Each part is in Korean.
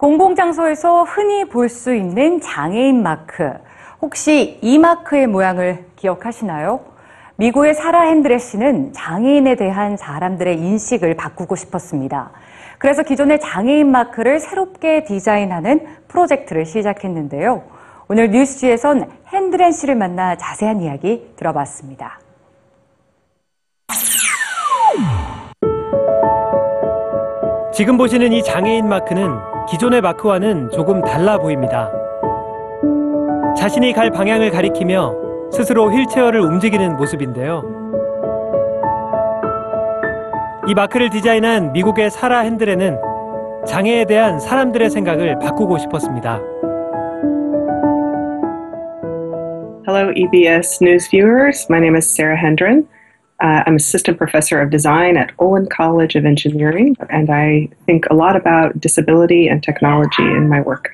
공공장소에서 흔히 볼 수 있는 장애인 마크. 혹시 이 마크의 모양을 기억하시나요? 미국의 사라 핸드레 씨는 장애인에 대한 사람들의 인식을 바꾸고 싶었습니다. 그래서 기존의 장애인 마크를 새롭게 디자인하는 프로젝트를 시작했는데요. 오늘 뉴스지에선 핸드렌 씨를 만나 자세한 이야기 들어봤습니다. 지금 보시는 이 장애인 마크는 기존의 마크와는 조금 달라 보입니다. 자신이 갈 방향을 가리키며 스스로 휠체어를 움직이는 모습인데요. 이 마크를 디자인한 미국의 사라 핸드레는 장애에 대한 사람들의 생각을 바꾸고 싶었습니다. Hello, EBS News viewers. My name is Sarah Hendren. Uh, I'm assistant professor of design at Olin College of Engineering, and I think a lot about disability and technology in my work.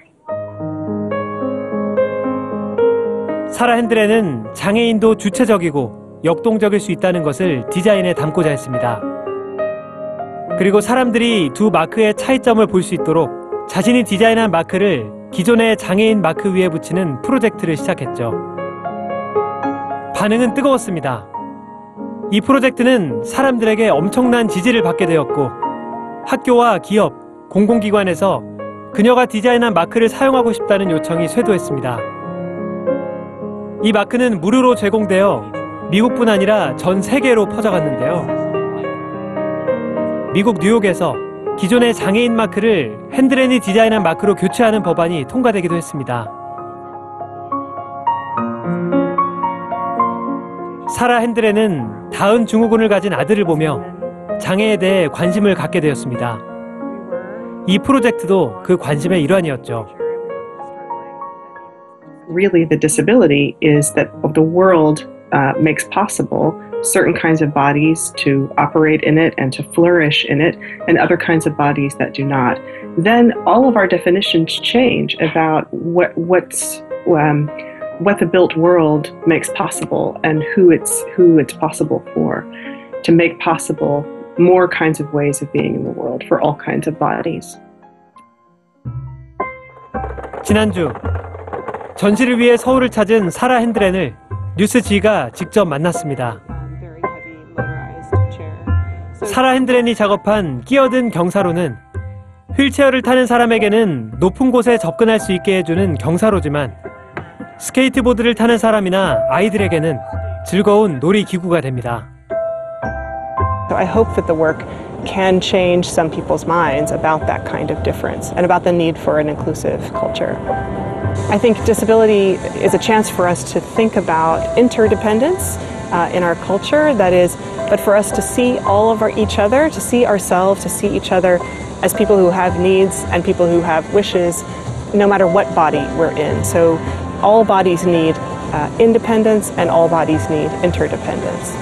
사라 핸드레는 장애인도 주체적이고 역동적일 수 있다는 것을 디자인에 담고자 했습니다. 그리고 사람들이 두 마크의 차이점을 볼 수 있도록 자신이 디자인한 마크를 기존의 장애인 마크 위에 붙이는 프로젝트를 시작했죠. 반응은 뜨거웠습니다. 이 프로젝트는 사람들에게 엄청난 지지를 받게 되었고 학교와 기업, 공공기관에서 그녀가 디자인한 마크를 사용하고 싶다는 요청이 쇄도했습니다. 이 마크는 무료로 제공되어 미국뿐 아니라 전 세계로 퍼져갔는데요. 미국 뉴욕에서 기존의 장애인 마크를 핸드렌이 디자인한 마크로 교체하는 법안이 통과되기도 했습니다. 사라 핸드렌은 다은 증후군을 가진 아들을 보며 장애에 대해 관심을 갖게 되었습니다. 이 프로젝트도 그 관심의 일환이었죠. Really, the disability is that the world uh, makes possible certain kinds of bodies to operate in it and to flourish in it, and other kinds of bodies that do not. Then all of our definitions change about what what's um, what the built world makes possible and who it's who it's possible for to make possible more kinds of ways of being in the world for all kinds of bodies. 지난주 전시를 위해 서울을 찾은 사라 핸드렌을 뉴스 G가 직접 만났습니다. 사라 핸드렌이 작업한 끼어든 경사로는 휠체어를 타는 사람에게는 높은 곳에 접근할 수 있게 해주는 경사로지만 스케이트보드를 타는 사람이나 아이들에게는 즐거운 놀이기구가 됩니다. So I hope that the work can change some people's minds about that kind of difference and about the need for an inclusive culture. I think disability is a chance for us to think about interdependence uh, in our culture. That is, but for us to see all of our, each other, to see ourselves, to see each other as people who have needs and people who have wishes, no matter what body we're in. So all bodies need uh, independence and all bodies need interdependence.